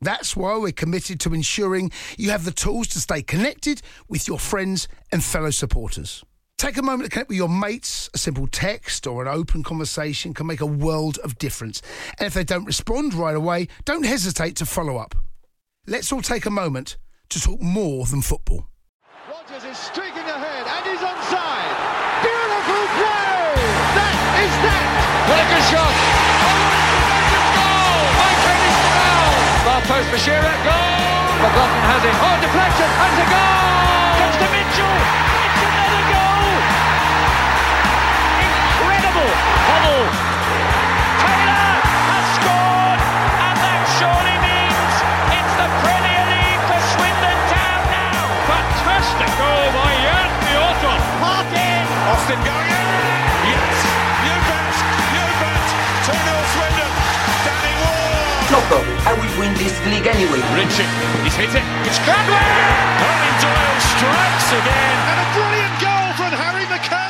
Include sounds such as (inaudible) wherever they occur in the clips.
That's why we're committed to ensuring you have the tools to stay connected with your friends and fellow supporters. Take a moment to connect with your mates. A simple text or an open conversation can make a world of difference. And if they don't respond right away, don't hesitate to follow up. Let's all take a moment to talk more than football. Rogers is streaking ahead and he's onside. Beautiful play! That is that! What a good shot! Post for Shearer. Goal! McLaughlin has it. Oh, deflection! And a goal! Comes to Mitchell! It's another goal! Incredible! Hoddle! Taylor has scored! And that surely means it's the Premier League for Swindon Town now! Fantastic! Austin going in! Yes! You bet! You bet! 2-0 Swindon! Danny Ward! No. I will win this league anyway. Richard, he's hit it. It's Cradley! Owen Doyle strikes again. And a brilliant goal from Harry McCurdy.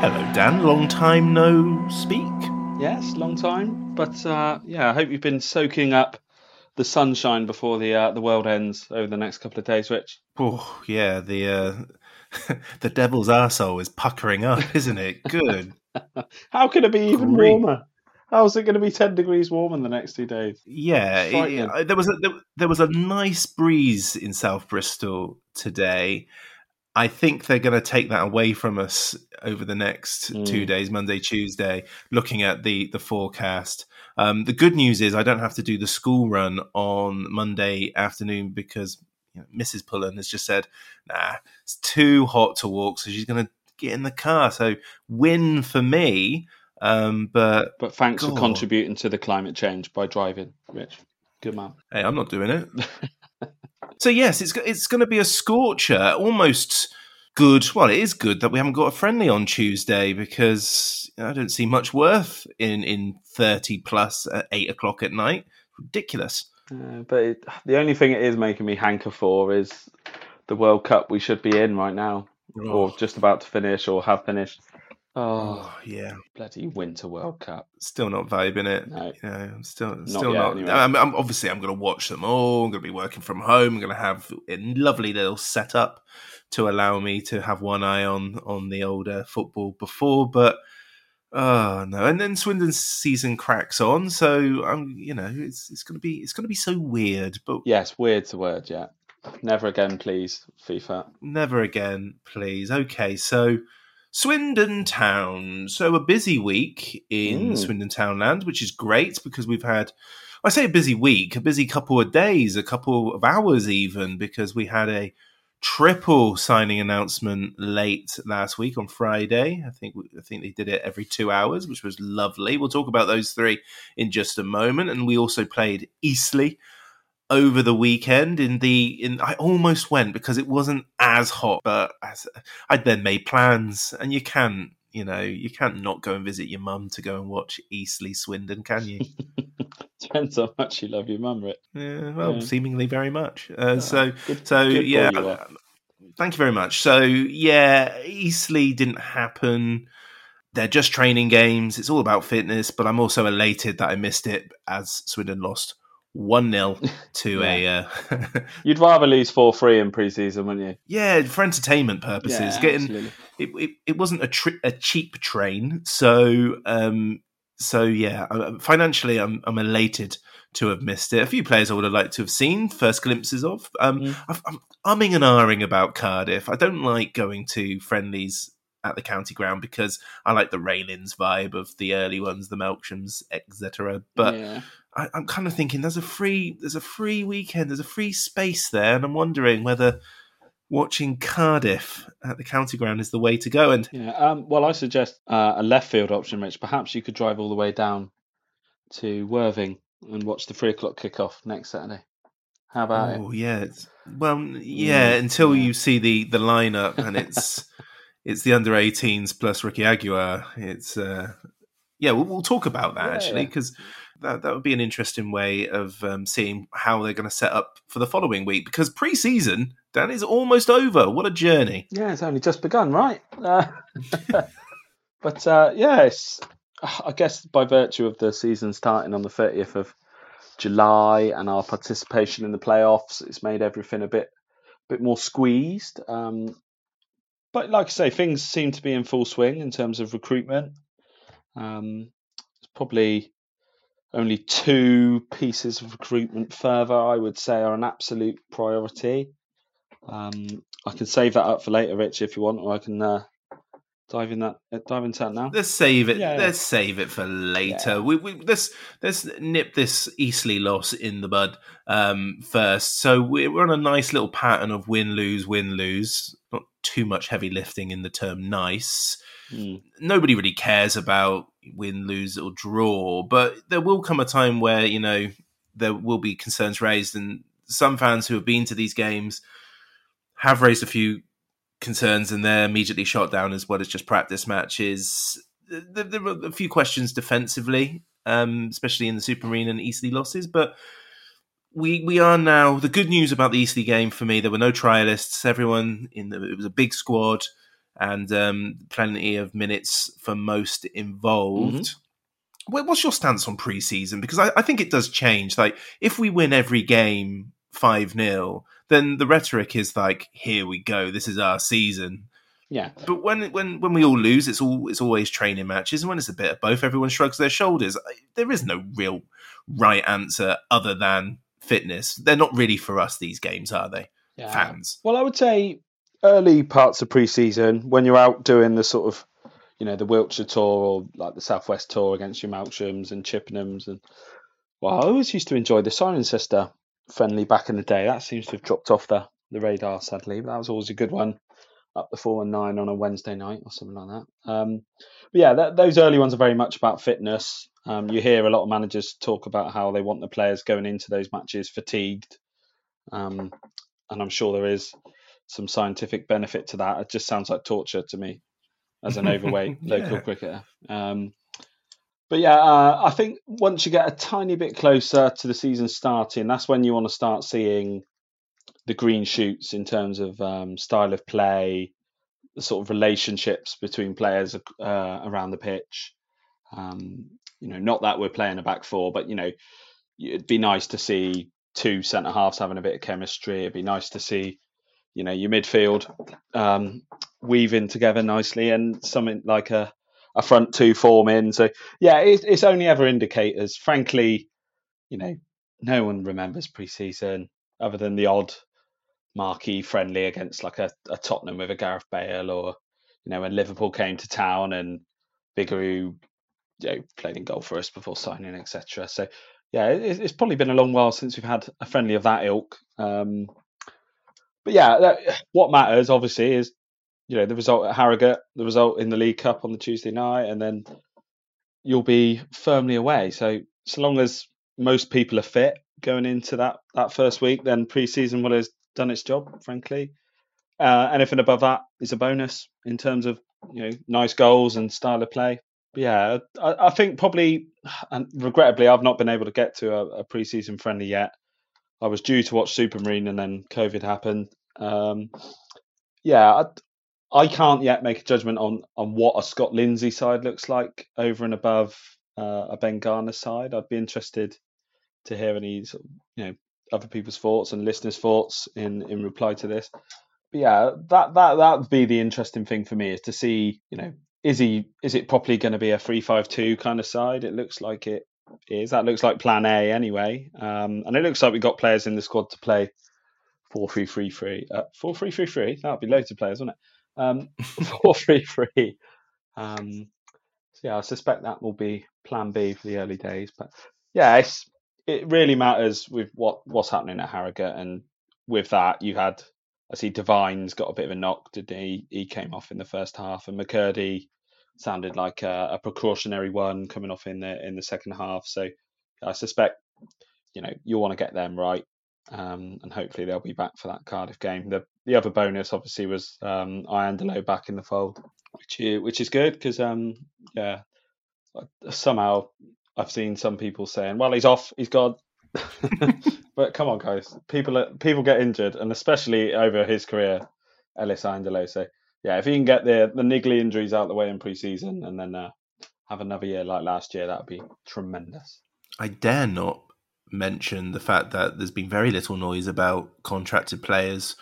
Hello, Dan. Long time no speak. Long time. But uh, yeah, I hope you've been soaking up the sunshine before the uh, the world ends over the next couple of days, Rich. Oh, yeah. The uh, (laughs) the devil's arsehole is puckering up, (laughs) isn't it? Good. How can it be even Great. warmer? How's it going to be ten degrees warmer in the next two days? Yeah, it- there was a there, there was a nice breeze in South Bristol today. I think they're going to take that away from us over the next Mm. two days, Monday, Tuesday. Looking at the the forecast, um, the good news is I don't have to do the school run on Monday afternoon because you know, Mrs. Pullen has just said, "Nah, it's too hot to walk," so she's going to get in the car. So win for me, um, but But thanks for contributing to the climate change by driving, Rich. Good man. Hey, I'm not doing it. (laughs) so yes, it's it's going to be a scorcher. Almost good. Well, it is good that we haven't got a friendly on Tuesday because I don't see much worth in in thirty plus at eight o'clock at night. Ridiculous. Uh, but it, the only thing it is making me hanker for is the World Cup we should be in right now, or just about to finish, or have finished. Oh, Oh yeah, bloody Winter World Cup! still not vibing it. No. You know, I'm still still yet, not. anyway. I'm, I'm obviously I'm going to watch them all. I'm going to be working from home. I'm going to have a lovely little setup to allow me to have one eye on on the older football before, but. Oh no! And then Swindon's season cracks on, so um, you know it's it's gonna be it's gonna be so weird. But Yes, weird's the word. Yeah, never again, please, FIFA. Never again, please. Okay, so Swindon Town. So a busy week in Mm. Swindon Town land, which is great because we've had, I say a busy week, a busy couple of days, a couple of hours even, because we had a triple signing announcement late last week on Friday. I think I think they did it every two hours, which was lovely. We'll talk about those three in just a moment, and we also played Eastleigh over the weekend in the in I almost went because it wasn't as hot, but as, I'd then made plans, and you can't you know you can't not go and visit your mum to go and watch Eastleigh Swindon, can you? (laughs) Depends how much you love your mum, Rich. yeah, well, Yeah. seemingly very much. Uh, so good- so good yeah. you. Thank you very much. So, yeah, Eastleigh didn't happen. They're just training games. It's all about fitness, but I'm also elated that I missed it as Swindon lost 1 0 (laughs) to a. Uh, (laughs) You'd rather lose 4 3 in pre season, wouldn't you? yeah, for entertainment purposes. Yeah, Getting it, it, it wasn't a, tri- a cheap train. So, um, so yeah, financially, I'm, I'm elated to have missed it. A few players I would have liked to have seen first glimpses of. Um, Mm. I've, I'm umming and ahhing about Cardiff. I don't like going to friendlies at the county ground because I like the Raylins vibe of the early ones, the Melkshams, etc. But yeah. I, I'm kind of thinking there's a free there's a free weekend, there's a free space there, and I'm wondering whether watching Cardiff at the county ground is the way to go. And Yeah. Um, well, I suggest uh, a left field option, Rich. Perhaps you could drive all the way down to Worthing and watch the three o'clock kickoff next Saturday. How about it? oh yeah, it's, well yeah, until yeah. you see the the lineup and (laughs) it's it's the under 18s plus Ricky Aguiar. It's uh, yeah, we'll, we'll talk about that Yeah, actually yeah. because that that would be an interesting way of um, seeing how they're going to set up for the following week because pre-season Dan is almost over. What a journey! Yeah, it's only just begun, right? Uh, (laughs) but uh, yeah, I guess by virtue of the season starting on the 30th of July and our participation in the playoffs, it's made everything a bit bit more squeezed. Um, but like I say, things seem to be in full swing in terms of recruitment. Um, it's probably only two pieces of recruitment further, I would say, are an absolute priority. Um, I can save that up for later, Rich, if you want, or I can uh, dive in that uh, dive into that now. Let's save it. Yeah, yeah. Let's save it for later. Yeah. We, we let's let's nip this Eastleigh loss in the bud um, first. So we're, we're on a nice little pattern of win lose win lose. Not too much heavy lifting in the term nice. Mm. Nobody really cares about win lose or draw, but there will come a time where you know there will be concerns raised, and some fans who have been to these games have raised a few concerns and they're immediately shot down as well as just practice matches. There, were a few questions defensively, um, especially in the Supermarine and Eastleigh losses, but we we are now the good news about the Eastleigh game for me. There were no trialists. Everyone in the it was a big squad and um, plenty of minutes for most involved. Wha- What's your stance on preseason? Because I, I think it does change. Like if we win every game five 0 then the rhetoric is like, "Here we go. This is our season." Yeah, But when when when we all lose, it's all it's always training matches, and when it's a bit of both, everyone shrugs their shoulders. There is no real right answer other than fitness. They're not really for us. These games are they? yeah. Fans. Well, I would say early parts of pre-season when you're out doing the sort of, you know, the Wiltshire tour or like the Southwest tour against your Melkshams and Chippenhams and. Well, I always used to enjoy the Cirencester friendly back in the day. That seems to have dropped off the, the radar, sadly. But that was always a good one, up the four and nine on a Wednesday night or something like that. Um, but yeah, that, those early ones are very much about fitness. Um, you hear a lot of managers talk about how they want the players going into those matches fatigued, um, and I'm sure there is some scientific benefit to that. It just sounds like torture to me as an overweight (laughs) local cricketer. Um, but yeah, uh, I think once you get a tiny bit closer to the season starting, that's when you want to start seeing the green shoots in terms of um, style of play, the sort of relationships between players uh, around the pitch. Um, you know, not that we're playing a back four, but you know, it'd be nice to see two centre halves having a bit of chemistry. It'd be nice to see, you know, your midfield um, weaving together nicely and something like a, a front two form in. So yeah, it's, it's only ever indicators. Frankly, you know, no one remembers pre-season other than the odd marquee friendly against like a, a Tottenham with a Gareth Bale or you know when Liverpool came to town and Biggeroo you know, played in goal for us before signing, etc. So yeah, it, it's probably been a long while since we've had a friendly of that ilk. Um, but yeah, that, what matters obviously is you know the result at Harrogate, the result in the League Cup on the Tuesday night, and then you'll be firmly away. So so long as most people are fit going into that that first week, then pre-season will have done its job. Frankly, uh, anything above that is a bonus in terms of you know nice goals and style of play. But yeah, I, I think probably, and regrettably, I've not been able to get to a, a pre-season friendly yet. I was due to watch Supermarine and then COVID happened. Um, yeah, I, I, can't yet make a judgment on on what a Scott Lindsay side looks like over and above uh, a Ben Garner side. I'd be interested to hear any you know other people's thoughts and listeners' thoughts in in reply to this. But yeah, that that that would be the interesting thing for me is to see, you know, is he is it properly going to be a three five two kind of side? It looks like it is. That looks like Plan A anyway, um, and it looks like we've got players in the squad to play four three three three uh, four three three three. That'd be loads of players, wouldn't it? Um, (laughs) four three three. Um, so yeah, I suspect that will be Plan B for the early days. But yeah, it really matters with what what's happening at Harrogate, and with that, you had I see Devine's got a bit of a knock. Did he? He came off in the first half, and McCurdy sounded like a, a precautionary one coming off in the in the second half. So I suspect you know you want to get them right, um, and hopefully they'll be back for that Cardiff game. The the other bonus obviously was um, Iandolo back in the fold, which is, which is good because um, yeah somehow I've seen some people saying, "Well, he's off, he's gone." (laughs) but come on, guys, people people get injured, and especially over his career, Ellis Iandolo. So yeah, if he can get the the niggly injuries out of the way in pre-season, and then uh, have another year like last year, that would be tremendous. I dare not mention the fact that there's been very little noise about contracted players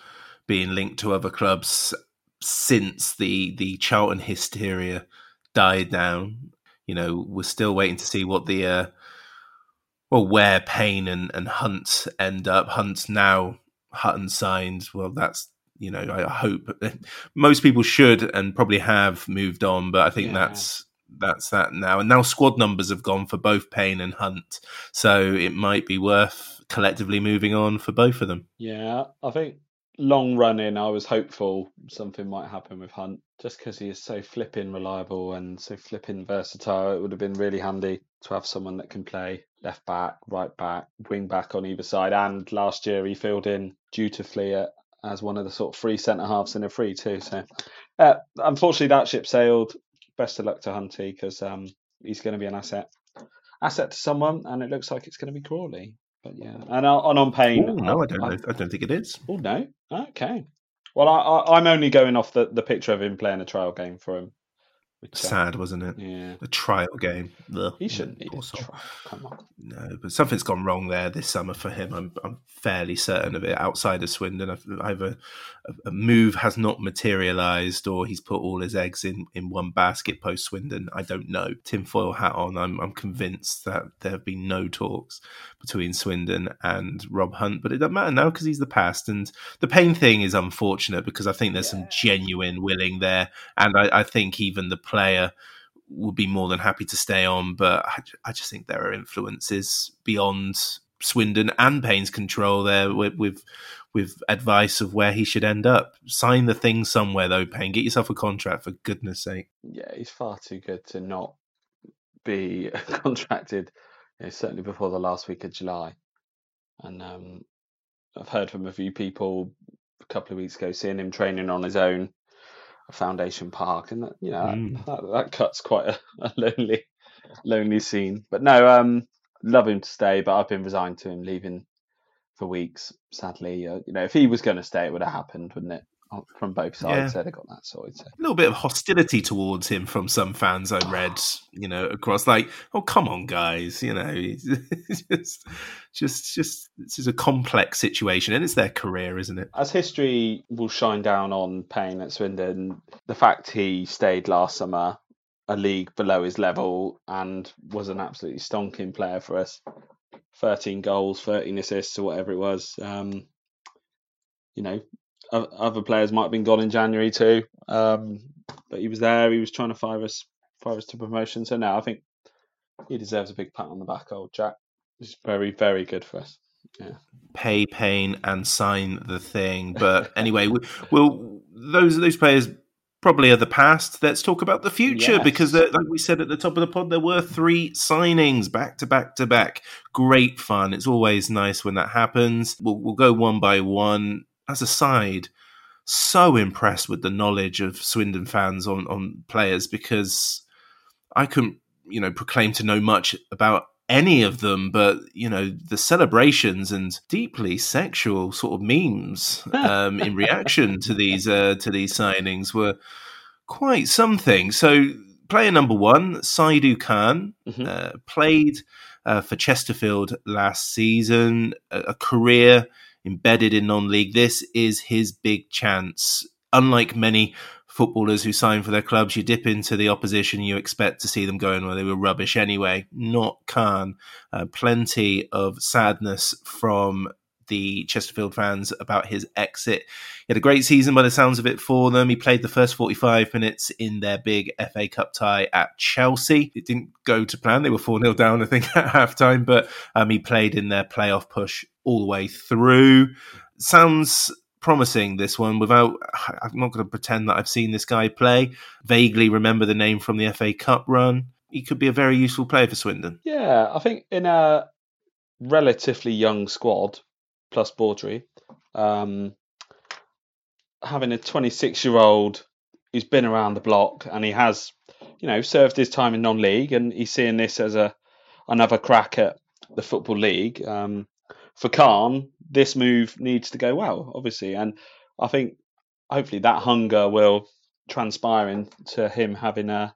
being linked to other clubs since the the Charlton hysteria died down you know, we're still waiting to see what the uh, well where Payne and, and Hunt end up. Hunt's now Hutton signed. Well, that's you know, I hope (laughs) most people should and probably have moved on, but I think yeah. that's that's that now. And now squad numbers have gone for both Payne and Hunt, so it might be worth collectively moving on for both of them. Yeah, I think long running, I was hopeful something might happen with Hunt just because he is so flipping reliable and so flipping versatile. It would have been really handy to have someone that can play left back, right back, wing back on either side. And last year he filled in dutifully as one of the sort of free centre halves in a free too. So uh, unfortunately, that ship sailed. Best of luck to Hunty because um, he's going to be an asset asset to someone, and it looks like it's going to be Crawley. But yeah, and on on. Ooh, no, I don't. I, I, don't think it is. Oh no. Okay. Well, I, am only going off the, the picture of him playing a trial game for him. Which, uh, Sad, wasn't it? Yeah. A trial game. Ugh. He shouldn't need a trial. Come on. No, but something's gone wrong there this summer for him. I'm, I'm fairly certain of it. Outside of Swindon, I've either a move has not materialised or he's put all his eggs in, in one basket post Swindon. I don't know. Tinfoil hat on. I'm, I'm convinced that there have been no talks between Swindon and Rob Hunt, but it doesn't matter now because he's the past. And the pain thing is unfortunate because I think there's yeah. some genuine willing there, and I, I think even the player would be more than happy to stay on. But I, I just think there are influences beyond Swindon and Payne's control there with, with, with advice of where he should end up. Sign the thing somewhere though, Payne. Get yourself a contract for goodness sake. Yeah, he's far too good to not be (laughs) contracted. You know, certainly before the last week of July, and um, I've heard from a few people a couple of weeks ago seeing him training on his own Foundation Park, and that you know mm. that, that, cuts quite a, (laughs) a, lonely, lonely scene. But no, um, love him to stay, but I've been resigned to him leaving for weeks. Sadly, uh, you know, if he was going to stay, it would have happened, wouldn't it? From both sides. Yeah. they got that sorted. So. A little bit of hostility towards him from some fans I read, you know, across like, oh come on, guys, you know, (laughs) just, just, just this is a complex situation, and it's their career, isn't it? As history will shine down on Payne at Swindon, the fact he stayed last summer a league below his level and was an absolutely stonking player for us. 13 goals, 13 assists, or whatever it was. Um, you know, other players might have been gone in January too. Um, but he was there. He was trying to fire us, fire us to promotion. So now I think he deserves a big pat on the back, old Jack. He's very, very good for us. Yeah. Pay Payne and sign the thing. But anyway, we, will those those players probably are the past. Let's talk about the future yes. because, like we said at the top of the pod, there were three signings back to back to back. Great fun. It's always nice when that happens. We'll, we'll go one by one as a side, so impressed with the knowledge of Swindon fans on on players because I couldn't, you know, proclaim to know much about any of them, but you know the celebrations and deeply sexual sort of memes um, in reaction to (laughs) these uh, to these signings were quite something. So, player number one, Saidu Khan, mm-hmm. uh, played uh, for Chesterfield last season, a, a career embedded in non-league. This is his big chance. Unlike many footballers who sign for their clubs, you dip into the opposition, you expect to see them going where they were rubbish anyway. Not Khan. Uh, plenty of sadness from the Chesterfield fans about his exit. He had a great season by the sounds of it for them. He played the first 45 minutes in their big FA Cup tie at Chelsea. It didn't go to plan. They were 4 0 down, I think, (laughs) at halftime, but um, he played in their playoff push all the way through. Sounds promising this one without I'm not going to pretend that I've seen this guy play. Vaguely remember the name from the FA Cup run. He could be a very useful player for Swindon. Yeah, I think in a relatively young squad plus Baudry, um, having a 26 year old who's been around the block and he has, you know, served his time in non-league and he's seeing this as a another crack at the football league. Um, for Khan, this move needs to go well, obviously, and I think hopefully that hunger will transpire into him having a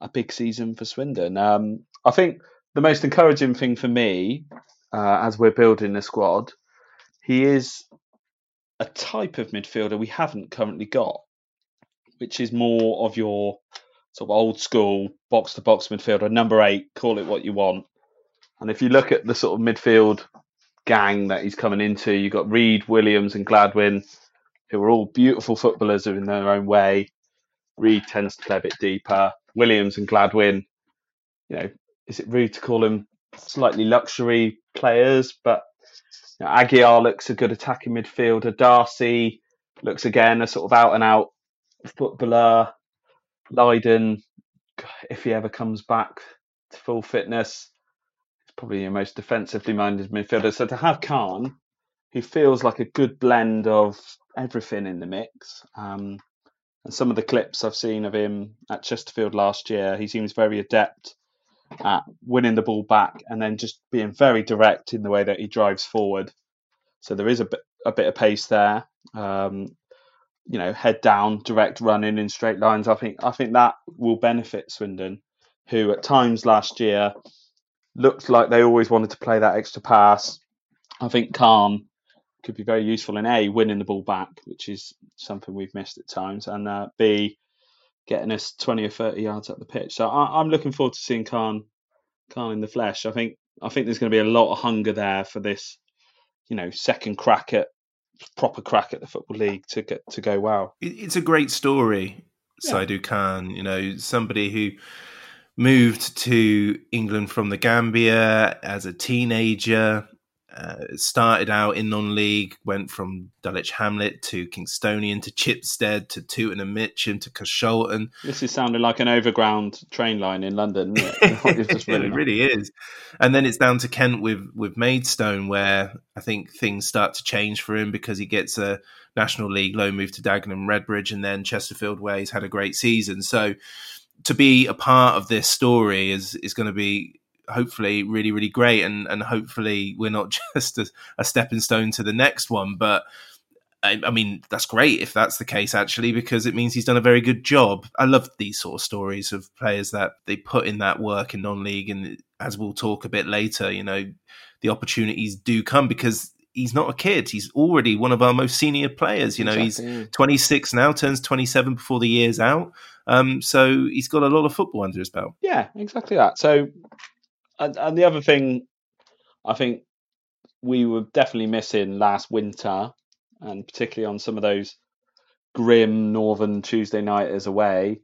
a big season for Swindon. Um, I think the most encouraging thing for me, uh, as we're building the squad, he is a type of midfielder we haven't currently got, which is more of your sort of old school box to box midfielder, number eight, call it what you want. And if you look at the sort of midfield gang that he's coming into. You've got Reed, Williams, and Gladwin, who are all beautiful footballers in their own way. Reed tends to play a bit deeper. Williams and Gladwin, you know, is it rude to call them slightly luxury players? But you Aguiar looks a good attacking midfielder. Darcy looks again a sort of out and out footballer. Lydon, if he ever comes back to full fitness, He's probably your most defensively minded midfielder. So to have Khan, who feels like a good blend of everything in the mix, um, and some of the clips I've seen of him at Chesterfield last year, he seems very adept at winning the ball back and then just being very direct in the way that he drives forward. So there is a bit a bit of pace there. Um, you know, head down, direct running in straight lines. I think I think that will benefit Swindon, who at times last year looked like they always wanted to play that extra pass. I think Khan could be very useful in A, winning the ball back, which is something we've missed at times, and uh, B, getting us 20 or 30 yards up the pitch. So I, am looking forward to seeing Khan, Khan in the flesh. I think I think there's going to be a lot of hunger there for this, you know, second crack at proper crack at the football league to get to go well. It's a great story, yeah. Saidu Khan. You know, somebody who moved to England from the Gambia as a teenager. Uh, started out in non-league, went from Dulwich Hamlet to Kingstonian to Chipstead to Tooting and Mitcham to Carshalton. This is sounding like an overground train line in London. It? (laughs) it really is. And then it's down to Kent with with Maidstone, where I think things start to change for him because he gets a National League loan move to Dagenham Redbridge, and then Chesterfield, where he's had a great season. So to be a part of this story is is going to be hopefully really really great and and hopefully we're not (laughs) just a, a stepping stone to the next one but I, I, mean that's great if that's the case actually because it means he's done a very good job i love these sort of stories of players that they put in that work in non-league and as we'll talk a bit later you know the opportunities do come because he's not a kid. He's already one of our most senior players. You know, exactly. he's 26 now, turns 27 before the year's out. Um, so he's got a lot of football under his belt. Yeah, exactly that. So, and, and the other thing I think we were definitely missing last winter, and particularly on some of those grim northern Tuesday nighters away,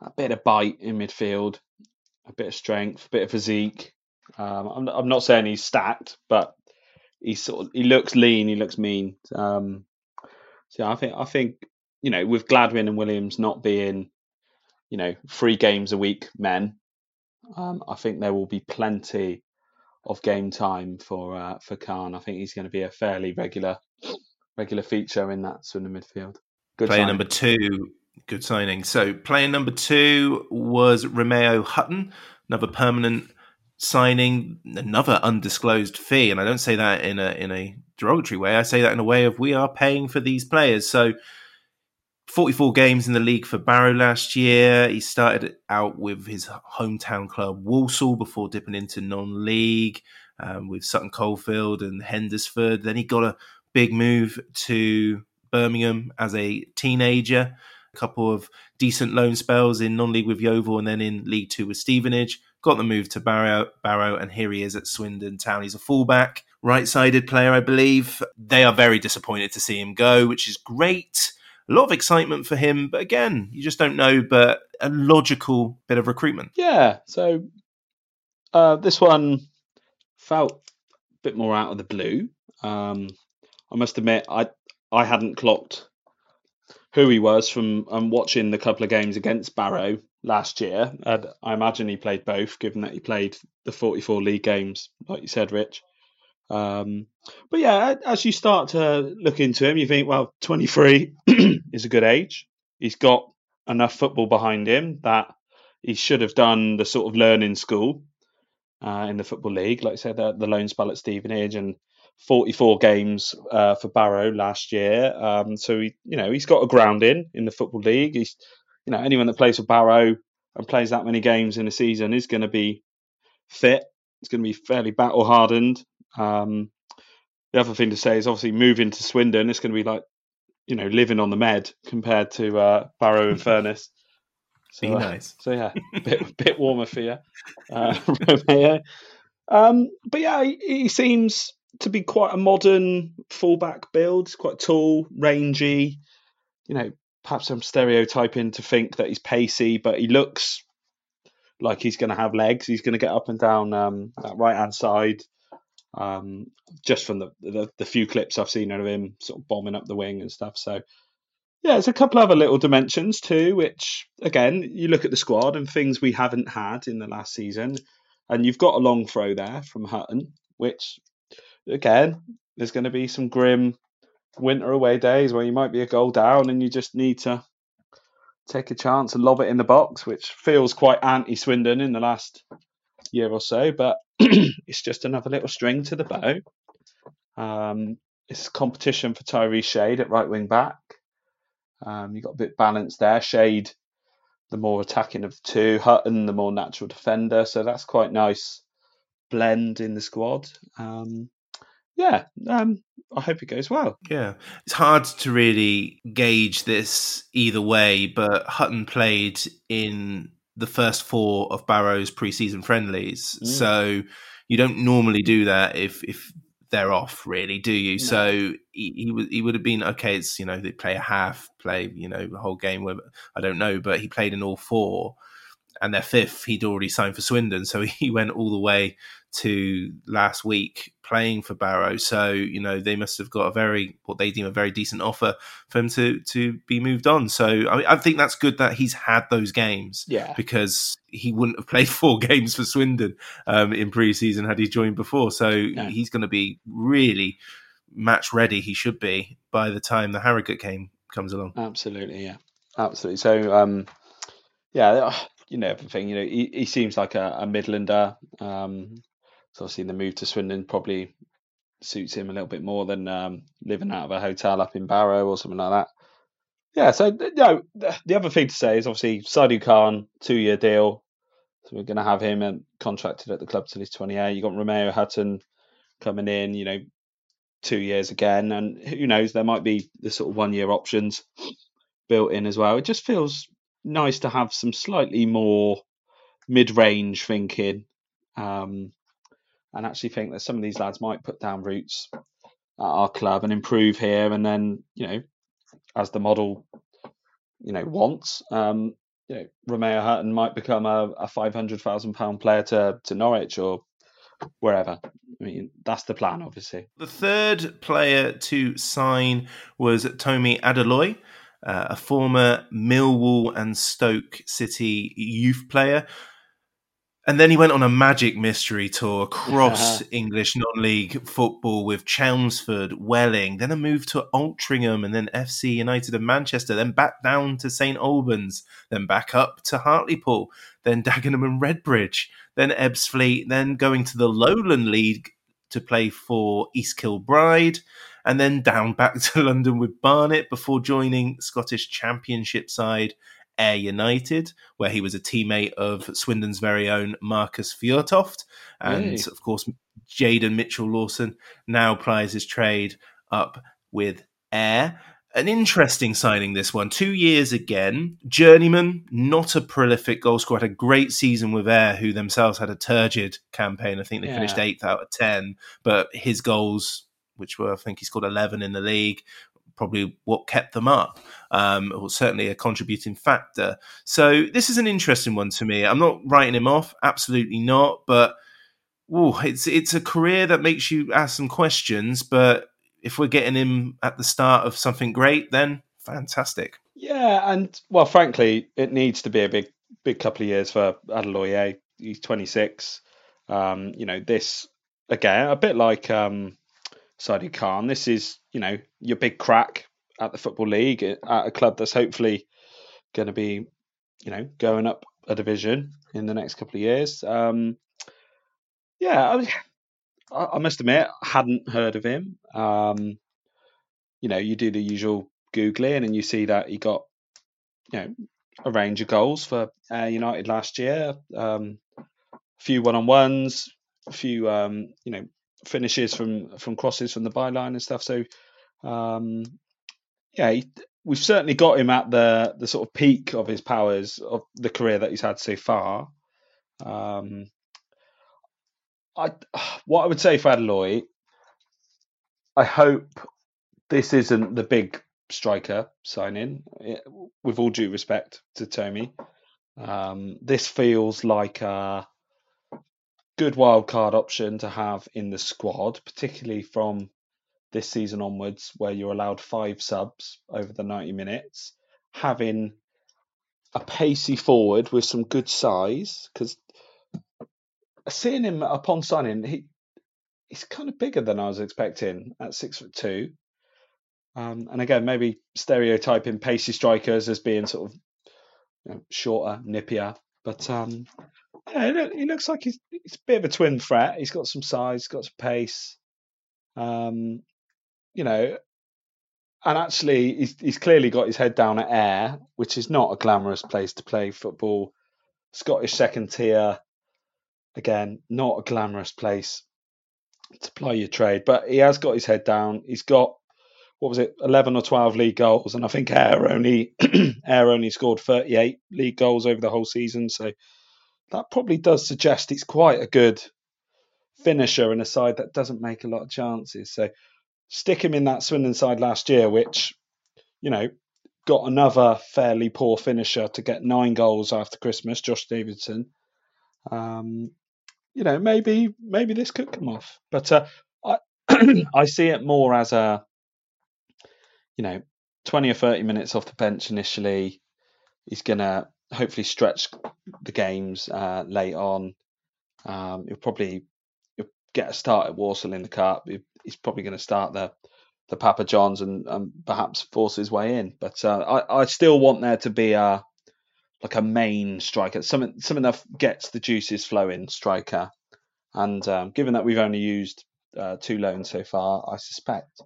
a bit of bite in midfield, a bit of strength, a bit of physique. Um, I'm, I'm not saying he's stacked, but he sort of he looks lean, he looks mean. Um, so I think I think you know with Gladwin and Williams not being you know three games a week men, um, I think there will be plenty of game time for uh, for Khan. I think he's going to be a fairly regular regular feature in that sort of midfield. Good player signing. number two, good signing. So player number two was Romeo Hutton, another permanent signing another undisclosed fee, and I don't say that in a in a derogatory way. I say that in a way of we are paying for these players. So 44 games in the league for Barrow last year. He started out with his hometown club Walsall before dipping into non-league um, with Sutton Coldfield and Hednesford. Then he got a big move to Birmingham as a teenager. A couple of decent loan spells in non-league with Yeovil and then in League Two with Stevenage. Got the move to Barrow, Barrow, and here he is at Swindon Town. He's a fullback, right-sided player, I believe. They are very disappointed to see him go, which is great. A lot of excitement for him, but again, you just don't know. But a logical bit of recruitment. Yeah. So uh, this one felt a bit more out of the blue. Um, I must admit, I I hadn't clocked who he was from um, watching the couple of games against Barrow last year. And I imagine he played both, given that he played the 44 league games, like you said, Rich. Um, but yeah, as you start to look into him, you think, well, 23 (clears throat) is a good age. He's got enough football behind him that he should have done the sort of learning school uh, in the football league. Like I said, the, the loan spell at Stevenage and 44 games uh, for Barrow last year. Um, so he, you know, he's got a grounding in the football league. He's, you know, anyone that plays for Barrow and plays that many games in a season is going to be fit. It's going to be fairly battle hardened. Um, the other thing to say is obviously moving to Swindon. It's going to be like, you know, living on the med compared to uh, Barrow and (laughs) Furness. So, nice. (laughs) So yeah, a (laughs) bit, bit warmer for you, uh, Romeo. Um, but yeah, he, he, seems to be quite a modern fullback build. Quite tall, rangy. You know, perhaps I'm stereotyping to think that he's pacey, but he looks like he's going to have legs. He's going to get up and down um, that right hand side. Um, just from the, the, the few clips I've seen of him sort of bombing up the wing and stuff. So yeah, there's a couple other little dimensions too, which again, you look at the squad and things we haven't had in the last season, and you've got a long throw there from Hutton, which again, there's going to be some grim winter away days where you might be a goal down and you just need to take a chance and lob it in the box, which feels quite anti Swindon in the last year or so, but (clears throat) it's just another little string to the bow. Um, it's competition for Tyrese Shade at right wing back. Um, you got a bit balanced there. Shade, the more attacking of the two. Hutton, the more natural defender. So that's quite nice blend in the squad. Um, yeah, um, I hope it goes well. Yeah, it's hard to really gauge this either way, but Hutton played in the first four of Barrow's preseason friendlies, mm. so you don't normally do that if if they're off, really, do you? No. So he, he would he would have been okay. It's you know they play a half, play you know the whole game. Where I don't know, but he played in all four, and their fifth he'd already signed for Swindon, so (laughs) he went all the way to last week playing for Barrow. So you know they must have got a very what they deem a very decent offer for him to to be moved on. So I, mean, I think that's good that he's had those games. Yeah, because he wouldn't have played (laughs) four games for Swindon um, in pre-season had he joined before. So no. he's going to be really match ready. He should be by the time the Harrogate game comes along. Absolutely, yeah, absolutely. So um, yeah, you know everything. You know, he, he seems like a, a Midlander. Um, so obviously the move to Swindon probably suits him a little bit more than um, living out of a hotel up in Barrow or something like that. Yeah, so you know, the other thing to say is obviously Saidu Khan, two year deal. So we're going to have him contracted at the club till he's 28. You've got Romeo Hutton coming in, you know, two years again. And who knows, there might be the sort of one year options built in as well. It just feels nice to have some slightly more mid range thinking. Um, and actually think that some of these lads might put down roots at our club and improve here. And then, you know, as the model, you know, wants, um, you know, Romeo Hutton might become a, a five hundred thousand pound player to to Norwich or wherever. I mean, that's the plan, obviously. The third player to sign was Tomi Adeloye. Uh, a former Millwall and Stoke City youth player. And then he went on a magic mystery tour across English non-league football with Chelmsford, Welling, then a move to Altrincham and then FC United of Manchester, then back down to St Albans, then back up to Hartlepool, then Dagenham and Redbridge, then Ebbsfleet, then going to the Lowland League to play for East Kilbride, and then down back (laughs) to London with Barnet before joining Scottish Championship side Ayr United, where he was a teammate of Swindon's very own Marcus Fjortoft. And Hey. of course, Jayden Mitchell Lawson now plies his trade up with Ayr. An interesting signing, this one. Two years again. Journeyman, not a prolific goal scorer, had a great season with Ayr, who themselves had a turgid campaign. I think they Yeah. finished eighth out of 10, but his goals, which were, I think he scored 11 in the league, probably what kept them up, um, or certainly a contributing factor. So this is an interesting one to me. I'm not writing him off, absolutely not, but ooh, it's it's a career that makes you ask some questions. But if we're getting him at the start of something great, then fantastic. Yeah, and well, frankly, it needs to be a big, big couple of years for Adeloye. He's 26. Um, you know, this again, a bit like um, Saidu Khan. This is, you know, your big crack at the football league at a club that's hopefully going to be, you know, going up a division in the next couple of years. Um, yeah, I, I, must admit, I hadn't heard of him. Um, you know, you do the usual googling and you see that he got, you know, a range of goals for uh, United last year. Um, a few one-on-ones, a few, um, you know, finishes from from crosses from the byline and stuff. So, um, yeah, he, we've certainly got him at the the sort of peak of his powers of the career that he's had so far. Um, I what I would say for Adeloye, I hope this isn't the big striker signing. It- with all due respect to Tomi, um, this feels like a good wild card option to have in the squad, particularly from this season onwards, where you're allowed five subs over the 90 minutes. Having a pacey forward with some good size, because seeing him upon signing, he he's kind of bigger than I was expecting at six foot two. Um, and again, maybe stereotyping pacey strikers as being sort of you know, shorter, nippier. But um, yeah, he, look, he looks like he's, he's a bit of a twin threat. He's got some size, got some pace. Um, you know, and actually, he's, he's clearly got his head down at Ayr, which is not a glamorous place to play football. Scottish second tier, again, not a glamorous place to ply your trade, but he has got his head down. He's got what was it, eleven or twelve league goals, and I think Ayr only (clears throat) Ayr only scored thirty eight league goals over the whole season. So that probably does suggest he's quite a good finisher in a side that doesn't make a lot of chances. So stick him in that Swindon side last year, which you know got another fairly poor finisher to get nine goals after Christmas, Josh Davison. Um, you know, maybe maybe this could come off, but uh, I (clears throat) I see it more as a you know twenty or thirty minutes off the bench initially. He's gonna hopefully stretch the games uh, late on. Um, he'll probably he'll get a start at Walsall in the cup. He- He's probably going to start the the Papa Johns and, and perhaps force his way in. But uh, I I still want there to be a like a main striker, something something that gets the juices flowing striker. And um, given that we've only used uh, two loans so far, I suspect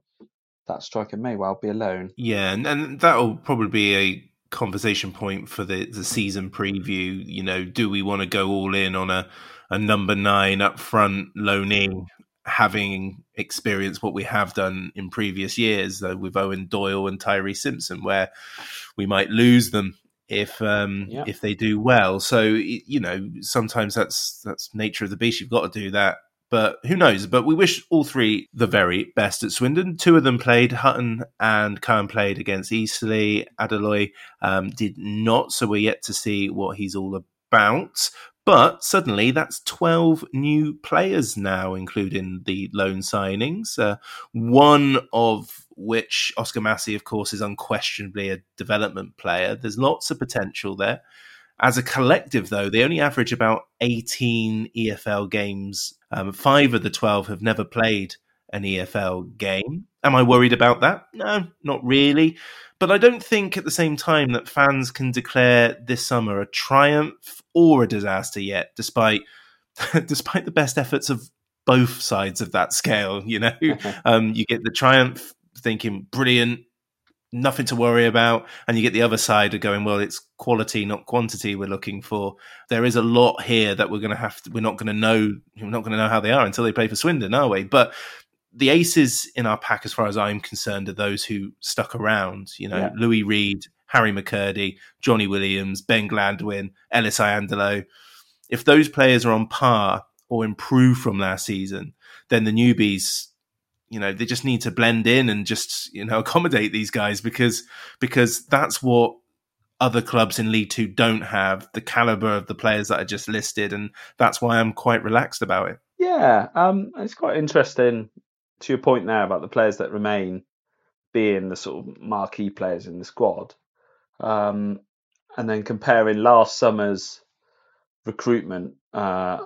that striker may well be a loan. Yeah, and, and that'll probably be a conversation point for the, the season preview. You know, do we want to go all in on a, a number nine up front loanee, having experienced what we have done in previous years, though with Owen Doyle and Tyreece Simpson, where we might lose them if um, Yeah. if they do well. So you know, sometimes that's that's nature of the beast. You've got to do that. But who knows? But we wish all three the very best at Swindon. Two of them played. Hutton and Khan played against Eastleigh. Adeloye um, did not, so we're yet to see what he's all about. But suddenly, that's 12 new players now, including the loan signings. Uh, one of which, Oscar Massey, of course, is unquestionably a development player. There's lots of potential there. As a collective, though, they only average about 18 EFL games. Um, five of the 12 have never played an EFL game. Am I worried about that? No, not really. But I don't think at the same time that fans can declare this summer a triumph or a disaster yet, despite (laughs) despite the best efforts of both sides of that scale. You know, (laughs) um, you get the triumph thinking brilliant, nothing to worry about, and you get the other side of going, well, it's quality, not quantity. We're looking for. There is a lot here that we're going to have. To, we're not going to know. We're not going to know how they are until they play for Swindon, are we? But the aces in our pack, as far as I'm concerned, are those who stuck around. You know, yeah. Louis Reed, Harry McCurdy, Johnny Williams, Ben Gladwin, Ellis Iandolo. If those players are on par or improve from last season, then the newbies, you know, they just need to blend in and just you know (laughs) accommodate these guys because because that's what other clubs in League Two don't have the caliber of the players that I just listed, and that's why I'm quite relaxed about it. Yeah, um, it's quite interesting to your point now about the players that remain being the sort of marquee players in the squad, um, and then comparing last summer's recruitment uh,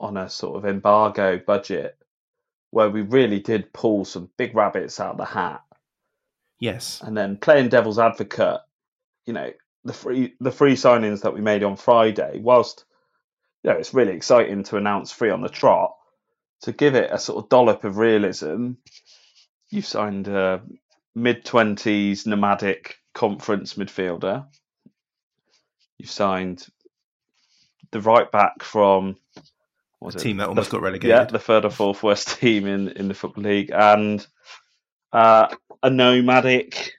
on a sort of embargo budget, where we really did pull some big rabbits out of the hat. Yes, and then playing devil's advocate, you know, the free the free signings that we made on Friday, whilst you know it's really exciting to announce free on the trot to give it a sort of dollop of realism, you've signed a mid twenties nomadic conference midfielder. You've signed the right back from was the team that almost the, got relegated. Yeah, the third or fourth worst team in, in the football league, and uh, a nomadic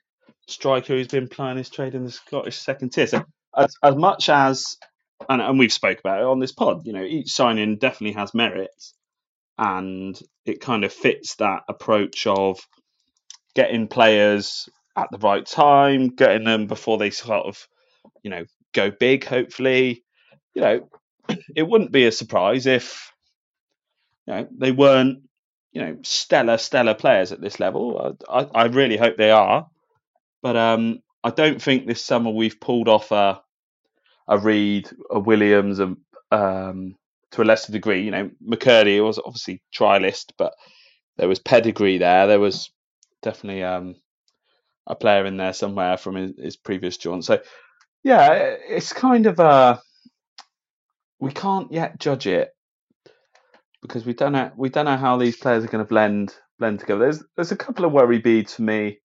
striker who's been playing his trade in the Scottish second tier. So as, as much as and, and we've spoke about it on this pod, you know, each signing definitely has merits and it kind of fits that approach of getting players at the right time, getting them before they sort of, you know, go big. Hopefully, you know, it wouldn't be a surprise if you know they weren't, you know, stellar, stellar players at this level. I, I really hope they are, but um, I don't think this summer we've pulled off a a Reed, a Williams, and um, to a lesser degree. You know, McKirdy was obviously trialist, but there was pedigree there. There was definitely um, a player in there somewhere from his, his previous jaunt. So, yeah, it's kind of a we can't yet judge it because we don't know we don't know how these players are going to blend blend together. There's there's a couple of worry beads for me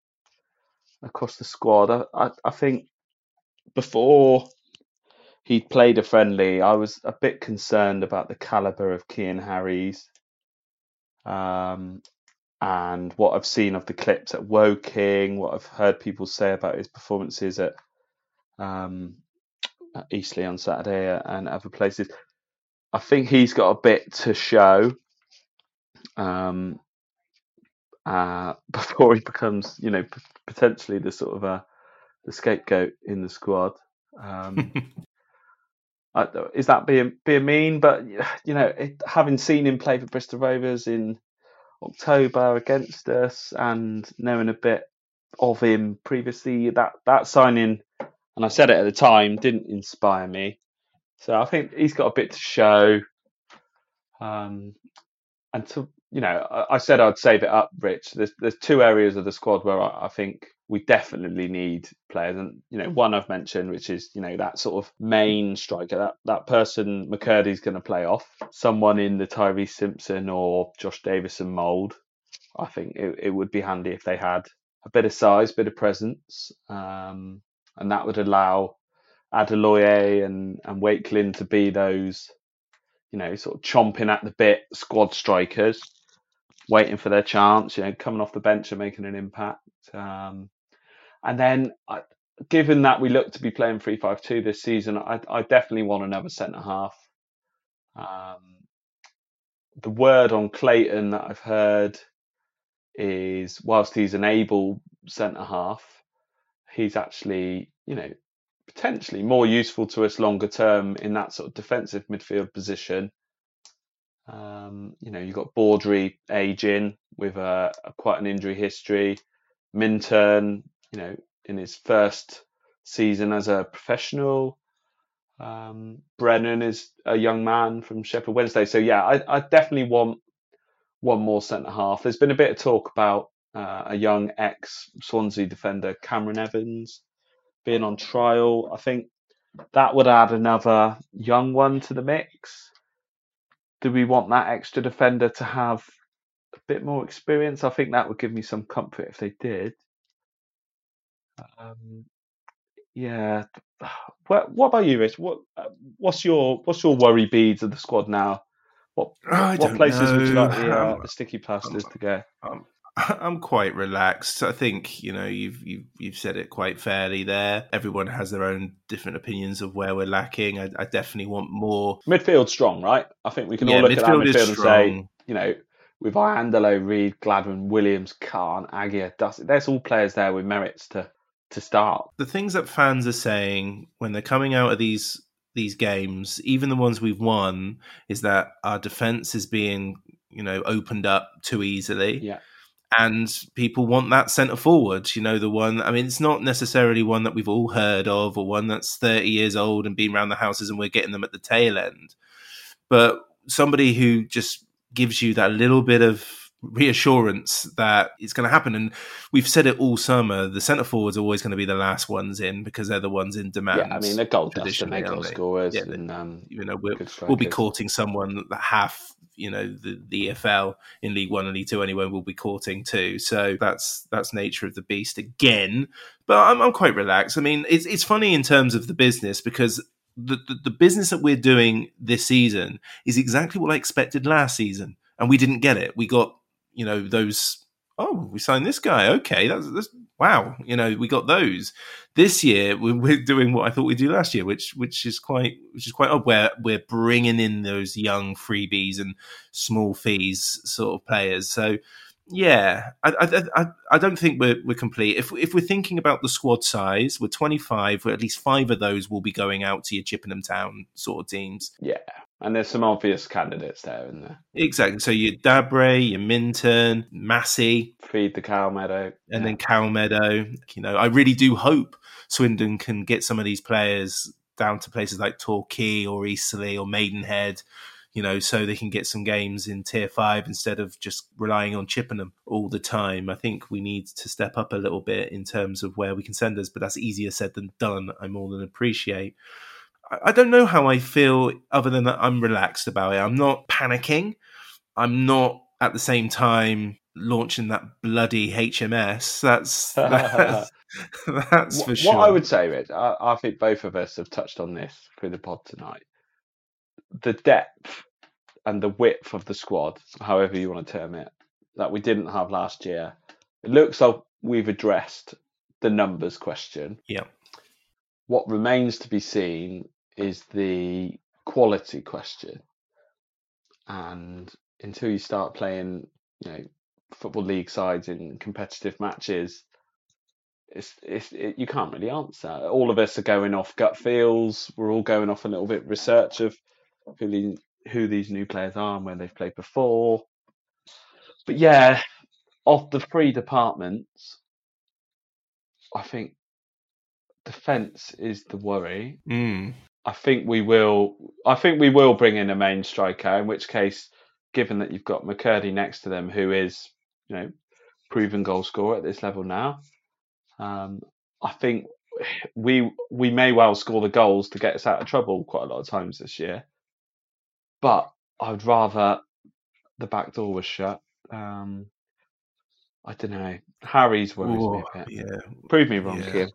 across the squad. I, I, I think before he played a friendly. I was a bit concerned about the caliber of Cian Harries, um, and what I've seen of the clips at Woking, what I've heard people say about his performances at, um, at Eastleigh on Saturday and other places. I think he's got a bit to show um, uh, (laughs) before he becomes, you know, p- potentially the sort of a the scapegoat in the squad. Um, (laughs) is that being being mean? But you know, it, having seen him play for Bristol Rovers in October against us, and knowing a bit of him previously, that that signing, and I said it at the time, didn't inspire me. So I think he's got a bit to show. Um, and to you know, I, I, said I'd save it up, Rich. There's there's two areas of the squad where I, I think we definitely need players, and you know, one I've mentioned, which is you know that sort of main striker, that that person McKirdy's going to play off, someone in the Tyreece Simpson or Josh Davison mould. I think it, it would be handy if they had a bit of size, bit of presence, um, and that would allow Adeloye and and Wakeling to be those, you know, sort of chomping at the bit squad strikers, waiting for their chance, you know, coming off the bench and making an impact. Um, and then, given that we look to be playing three five two this season, I, I definitely want another centre half. Um, the word on Clayton that I've heard is whilst he's an able centre half, he's actually, you know, potentially more useful to us longer term in that sort of defensive midfield position. Um, you know, you've got Baudry aging with a, a, quite an injury history. Minturn, you know, in his first season as a professional. Um, Brennan is a young man from Sheffield Wednesday. So yeah, I, I definitely want one more centre half. There's been a bit of talk about uh, a young ex Swansea defender, Cameron Evans, being on trial. I think that would add another young one to the mix. Do we want that extra defender to have a bit more experience? I think that would give me some comfort if they did. Um, yeah. What, what about you, Rich? What uh, what's your what's your worry beads of the squad now? What what places would you like the, uh, Um, the sticky plasters to go? (laughs) I'm quite relaxed. I think you know you've you've you've said it quite fairly there. Everyone has their own different opinions of where we're lacking. I, I definitely want more. Midfield strong, right? I think we can all Yeah, look at that midfield and say, strong. you know, with Iandolo, Reed, Gladwin, Williams, Khan, Agia, Dusty, there's all players there with merits to to start. The things that fans are saying when they're coming out of these these games, even the ones we've won, is that our defense is being you know opened up too easily. Yeah. And people want that centre forward. You know, the one. I mean, it's not necessarily one that we've all heard of, or one that's thirty years old and been around the houses, and we're getting them at the tail end. But somebody who just gives you that little bit of reassurance that it's going to happen. And we've said it all summer: the centre forwards are always going to be the last ones in because they're the ones in demand. yeah, I mean, they're goal dust and they're goal scorers. Yeah, and, um, you know, we'll, we'll be courting someone that half, you know, the, the EFL in League One and League Two anyway. We'll be courting too. So that's that's nature of the beast again. But I'm, I'm quite relaxed. I mean, it's it's funny in terms of the business because. The, the, the business that we're doing this season is exactly what I expected last season, and we didn't get it. We got, you know, those. Oh, we signed this guy. Okay, that's, that's wow. You know, we got those this year we're, we're doing what I thought we'd do last year, which which is quite which is quite odd. Where we're bringing in those young freebies and small fees sort of players. So yeah, I I, I, I don't think we're we're complete. If if we're thinking about the squad size, we're twenty five. Where at least five of those will be going out to your Chippenham Town sort of teams. yeah, and there's some obvious candidates there, isn't there? Exactly. So your Dabre, your Minturn, Massey, Feed the cow meadow, and yeah. then Cow Meadow. You know, I really do hope Swindon can get some of these players down to places like Torquay or Eastleigh or Maidenhead, you know, so they can get some games in Tier 5 instead of just relying on Chippenham all the time. I think we need to step up a little bit in terms of where we can send us, but that's easier said than done. I more than appreciate. I don't know how I feel other than that I'm relaxed about it. I'm not panicking. I'm not at the same time launching that bloody HMS. (laughs) That's that's, that's What, for sure. what I would say, Rich, I, I think both of us have touched on this through the pod tonight. The depth and the width of the squad, however you want to term it, that we didn't have last year. It looks like we've addressed the numbers question. Yeah. What remains to be seen is the quality question. And until you start playing, you know, football league sides in competitive matches, it's, it's it, you can't really answer. All of us are going off gut feels. We're all going off a little bit research of who the, who these new players are and where they've played before. But yeah, of the three departments, I think defence is the worry. Mm. I think we will. I think we will bring in a main striker. In which case, given that you've got McKirdy next to them, who is you know proven goal scorer at this level now, um, I think we we may well score the goals to get us out of trouble quite a lot of times this year. But I'd rather the back door was shut. Um, I don't know. Harries worries me Oh, a bit. yeah. Prove me wrong, Yeah. Kim.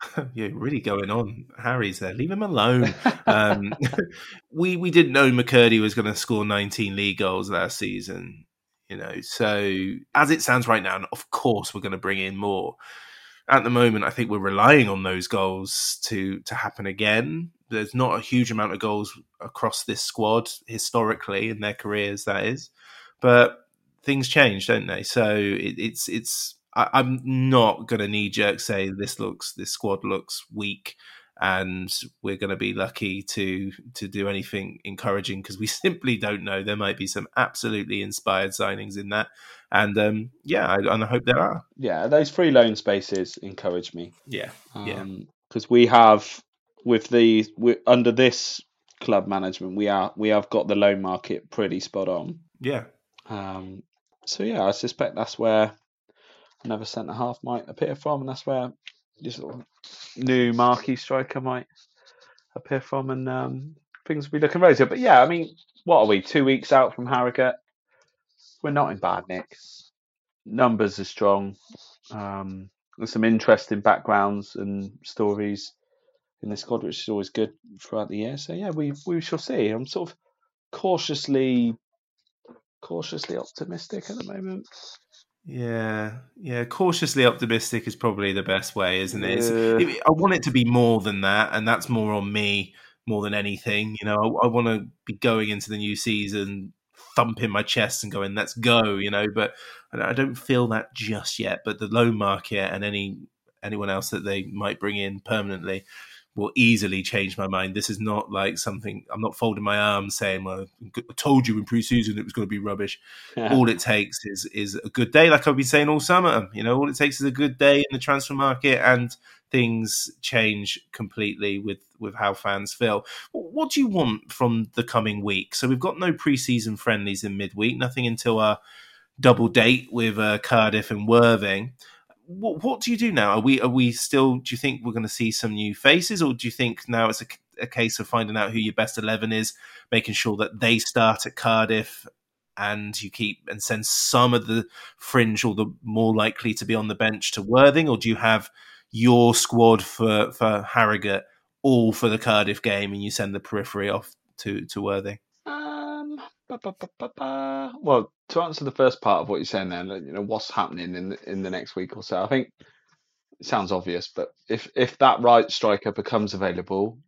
(laughs) yeah, really going on. Harries there. Leave him alone. um, (laughs) we we didn't know McKirdy was going to score 19 league goals last season. You know, so as it stands right now, of course we're going to bring in more. At the moment, I think we're relying on those goals to to happen again. There's not a huge amount of goals across this squad historically in their careers, that is, but things change, don't they? So it, it's it's I, I'm not going to knee jerk say this looks this squad looks weak and we're going to be lucky to to do anything encouraging because we (laughs) simply don't know. There might be some absolutely inspired signings in that, and um, yeah, I, and I hope there are. Yeah, those free loan spaces encourage me. Yeah, yeah, because we have with the with, under this club management, we are we have got the loan market pretty spot on. Yeah. Um, so yeah, I suspect that's where another centre half might appear from, and that's where this new marquee striker might appear from, and um, things will be looking rosy. But yeah, I mean, what are we? Two weeks out from Harrogate. We're not in bad nick. Numbers are strong. Um, there's some interesting backgrounds and stories in the squad, which is always good throughout the year. So yeah, we we shall see. I'm sort of cautiously cautiously optimistic at the moment. Yeah, yeah. Cautiously optimistic is probably the best way, isn't it? Yeah. I want it to be more than that, and that's more on me more than anything. You know, I, I want to be going into the new season thumping my chest and going, "Let's go!" You know, but I I don't feel that just yet. But the loan market and any anyone else that they might bring in permanently will easily change my mind. This is not like something I'm not folding my arms saying, "Well, I told you in pre-season it was going to be rubbish." all it takes is is a good day, like I've been saying all summer. You know, all it takes is a good day in the transfer market, and things change completely with with how fans feel. What do you want from the coming week? So we've got no preseason friendlies in midweek, nothing until our double date with uh, Cardiff and Worthing. What, what do you do now? Are we are we still? Do you think we're going to see some new faces, or do you think now it's a, a case of finding out who your best eleven is, making sure that they start at Cardiff and you keep and send some of the fringe or the more likely to be on the bench to Worthing, or do you have your squad for for Harrogate all for the Cardiff game and you send the periphery off to to Worthing? Ba, ba, ba. Well, to answer the first part of what you're saying, then you know what's happening in the, in the next week or so. I think it sounds obvious, but if if that right striker becomes available,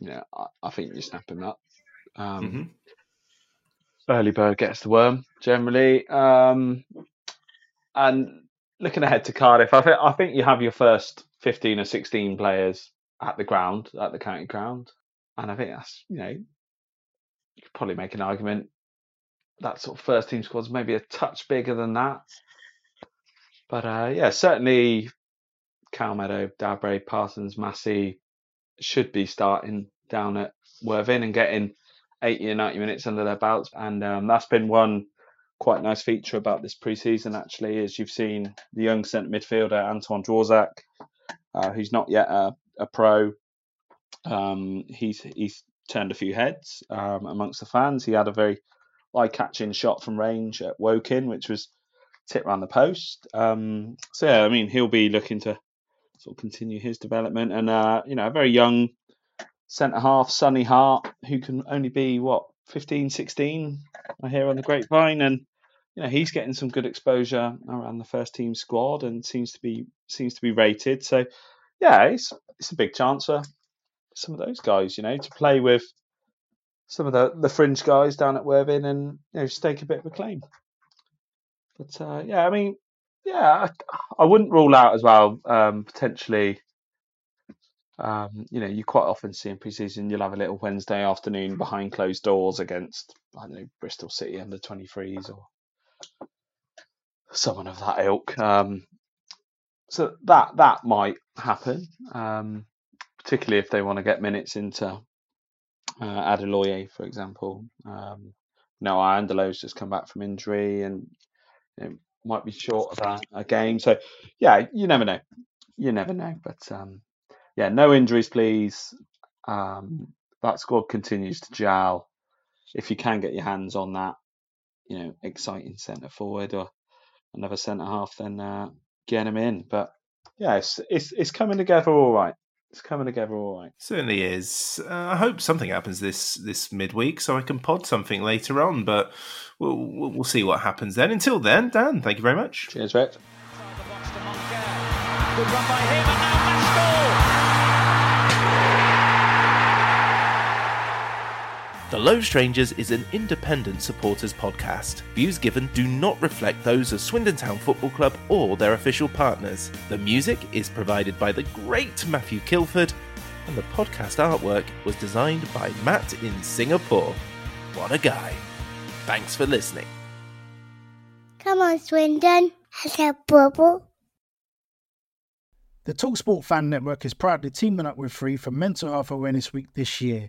you know, I, I think you snap him up. Um, Mhm. Early bird gets the worm generally. Um, and looking ahead to Cardiff, I think I think you have your first fifteen or sixteen players at the ground at the county ground, and I think that's you know you could probably make an argument that sort of first team squad's maybe a touch bigger than that. But uh, yeah, certainly Cal Meadow, Dabre, Parsons, Massey should be starting down at Worthing and getting 80 or 90 minutes under their belts. And um, that's been one quite nice feature about this pre-season actually is you've seen the young centre midfielder Anton Dworzak, uh, who's not yet a, a pro. Um, he's he's turned a few heads um, amongst the fans. He had a very eye-catching shot from range at Woking, which was tipped around the post. Um, so yeah, I mean he'll be looking to sort of continue his development, and uh, you know a very young centre half, Sonny Hart, who can only be what 15, 16, I hear on the grapevine, and you know he's getting some good exposure around the first team squad and seems to be seems to be rated. So yeah, it's it's a big chance for some of those guys, you know, to play with some of the, the fringe guys down at Worthing and you know stake a bit of a claim. But uh, yeah, I mean, yeah, I, I wouldn't rule out as well um, potentially. Um, you know, you quite often see in pre-season you'll have a little Wednesday afternoon behind closed doors against I don't know Bristol City under 23s or someone of that ilk. Um, so that that might happen, um, particularly if they want to get minutes into uh, Adeloye, for example. Um, no, Angelo's just come back from injury and know, might be short of a, a game. So yeah, you never know. You never know. But um, yeah, no injuries, please. Um, that squad continues to gel. If you can get your hands on that, you know, exciting centre forward or another centre half, then uh, get them in. But yeah, it's, it's it's coming together all right. It's coming together all right. Certainly is. Uh, I hope something happens this this midweek so I can pod something later on, but we'll we'll we'll see what happens then. Until then, Dan, thank you very much. Cheers, Rex. Good run by him, and now Maskell. The Low Strangers is an independent supporters podcast. Views given do not reflect those of Swindon Town Football Club or their official partners. The music is provided by the great Matthew Kilford, and the podcast artwork was designed by Matt in Singapore. What a guy. Thanks for listening. Come on, Swindon. Has a bubble. The Talksport Fan Network is proudly teaming up with Free for Mental Health Awareness Week this year.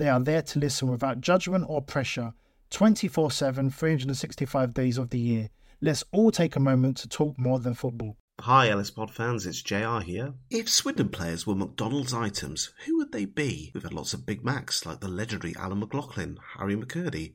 They are there to listen without judgment or pressure 24 7, 365 days of the year. Let's all take a moment to talk more than football. Hi, Ellis Pod fans, it's JR here. If Swindon players were McDonald's items, who would they be? We've had lots of Big Macs like the legendary Alan McLoughlin, Harry McKirdy,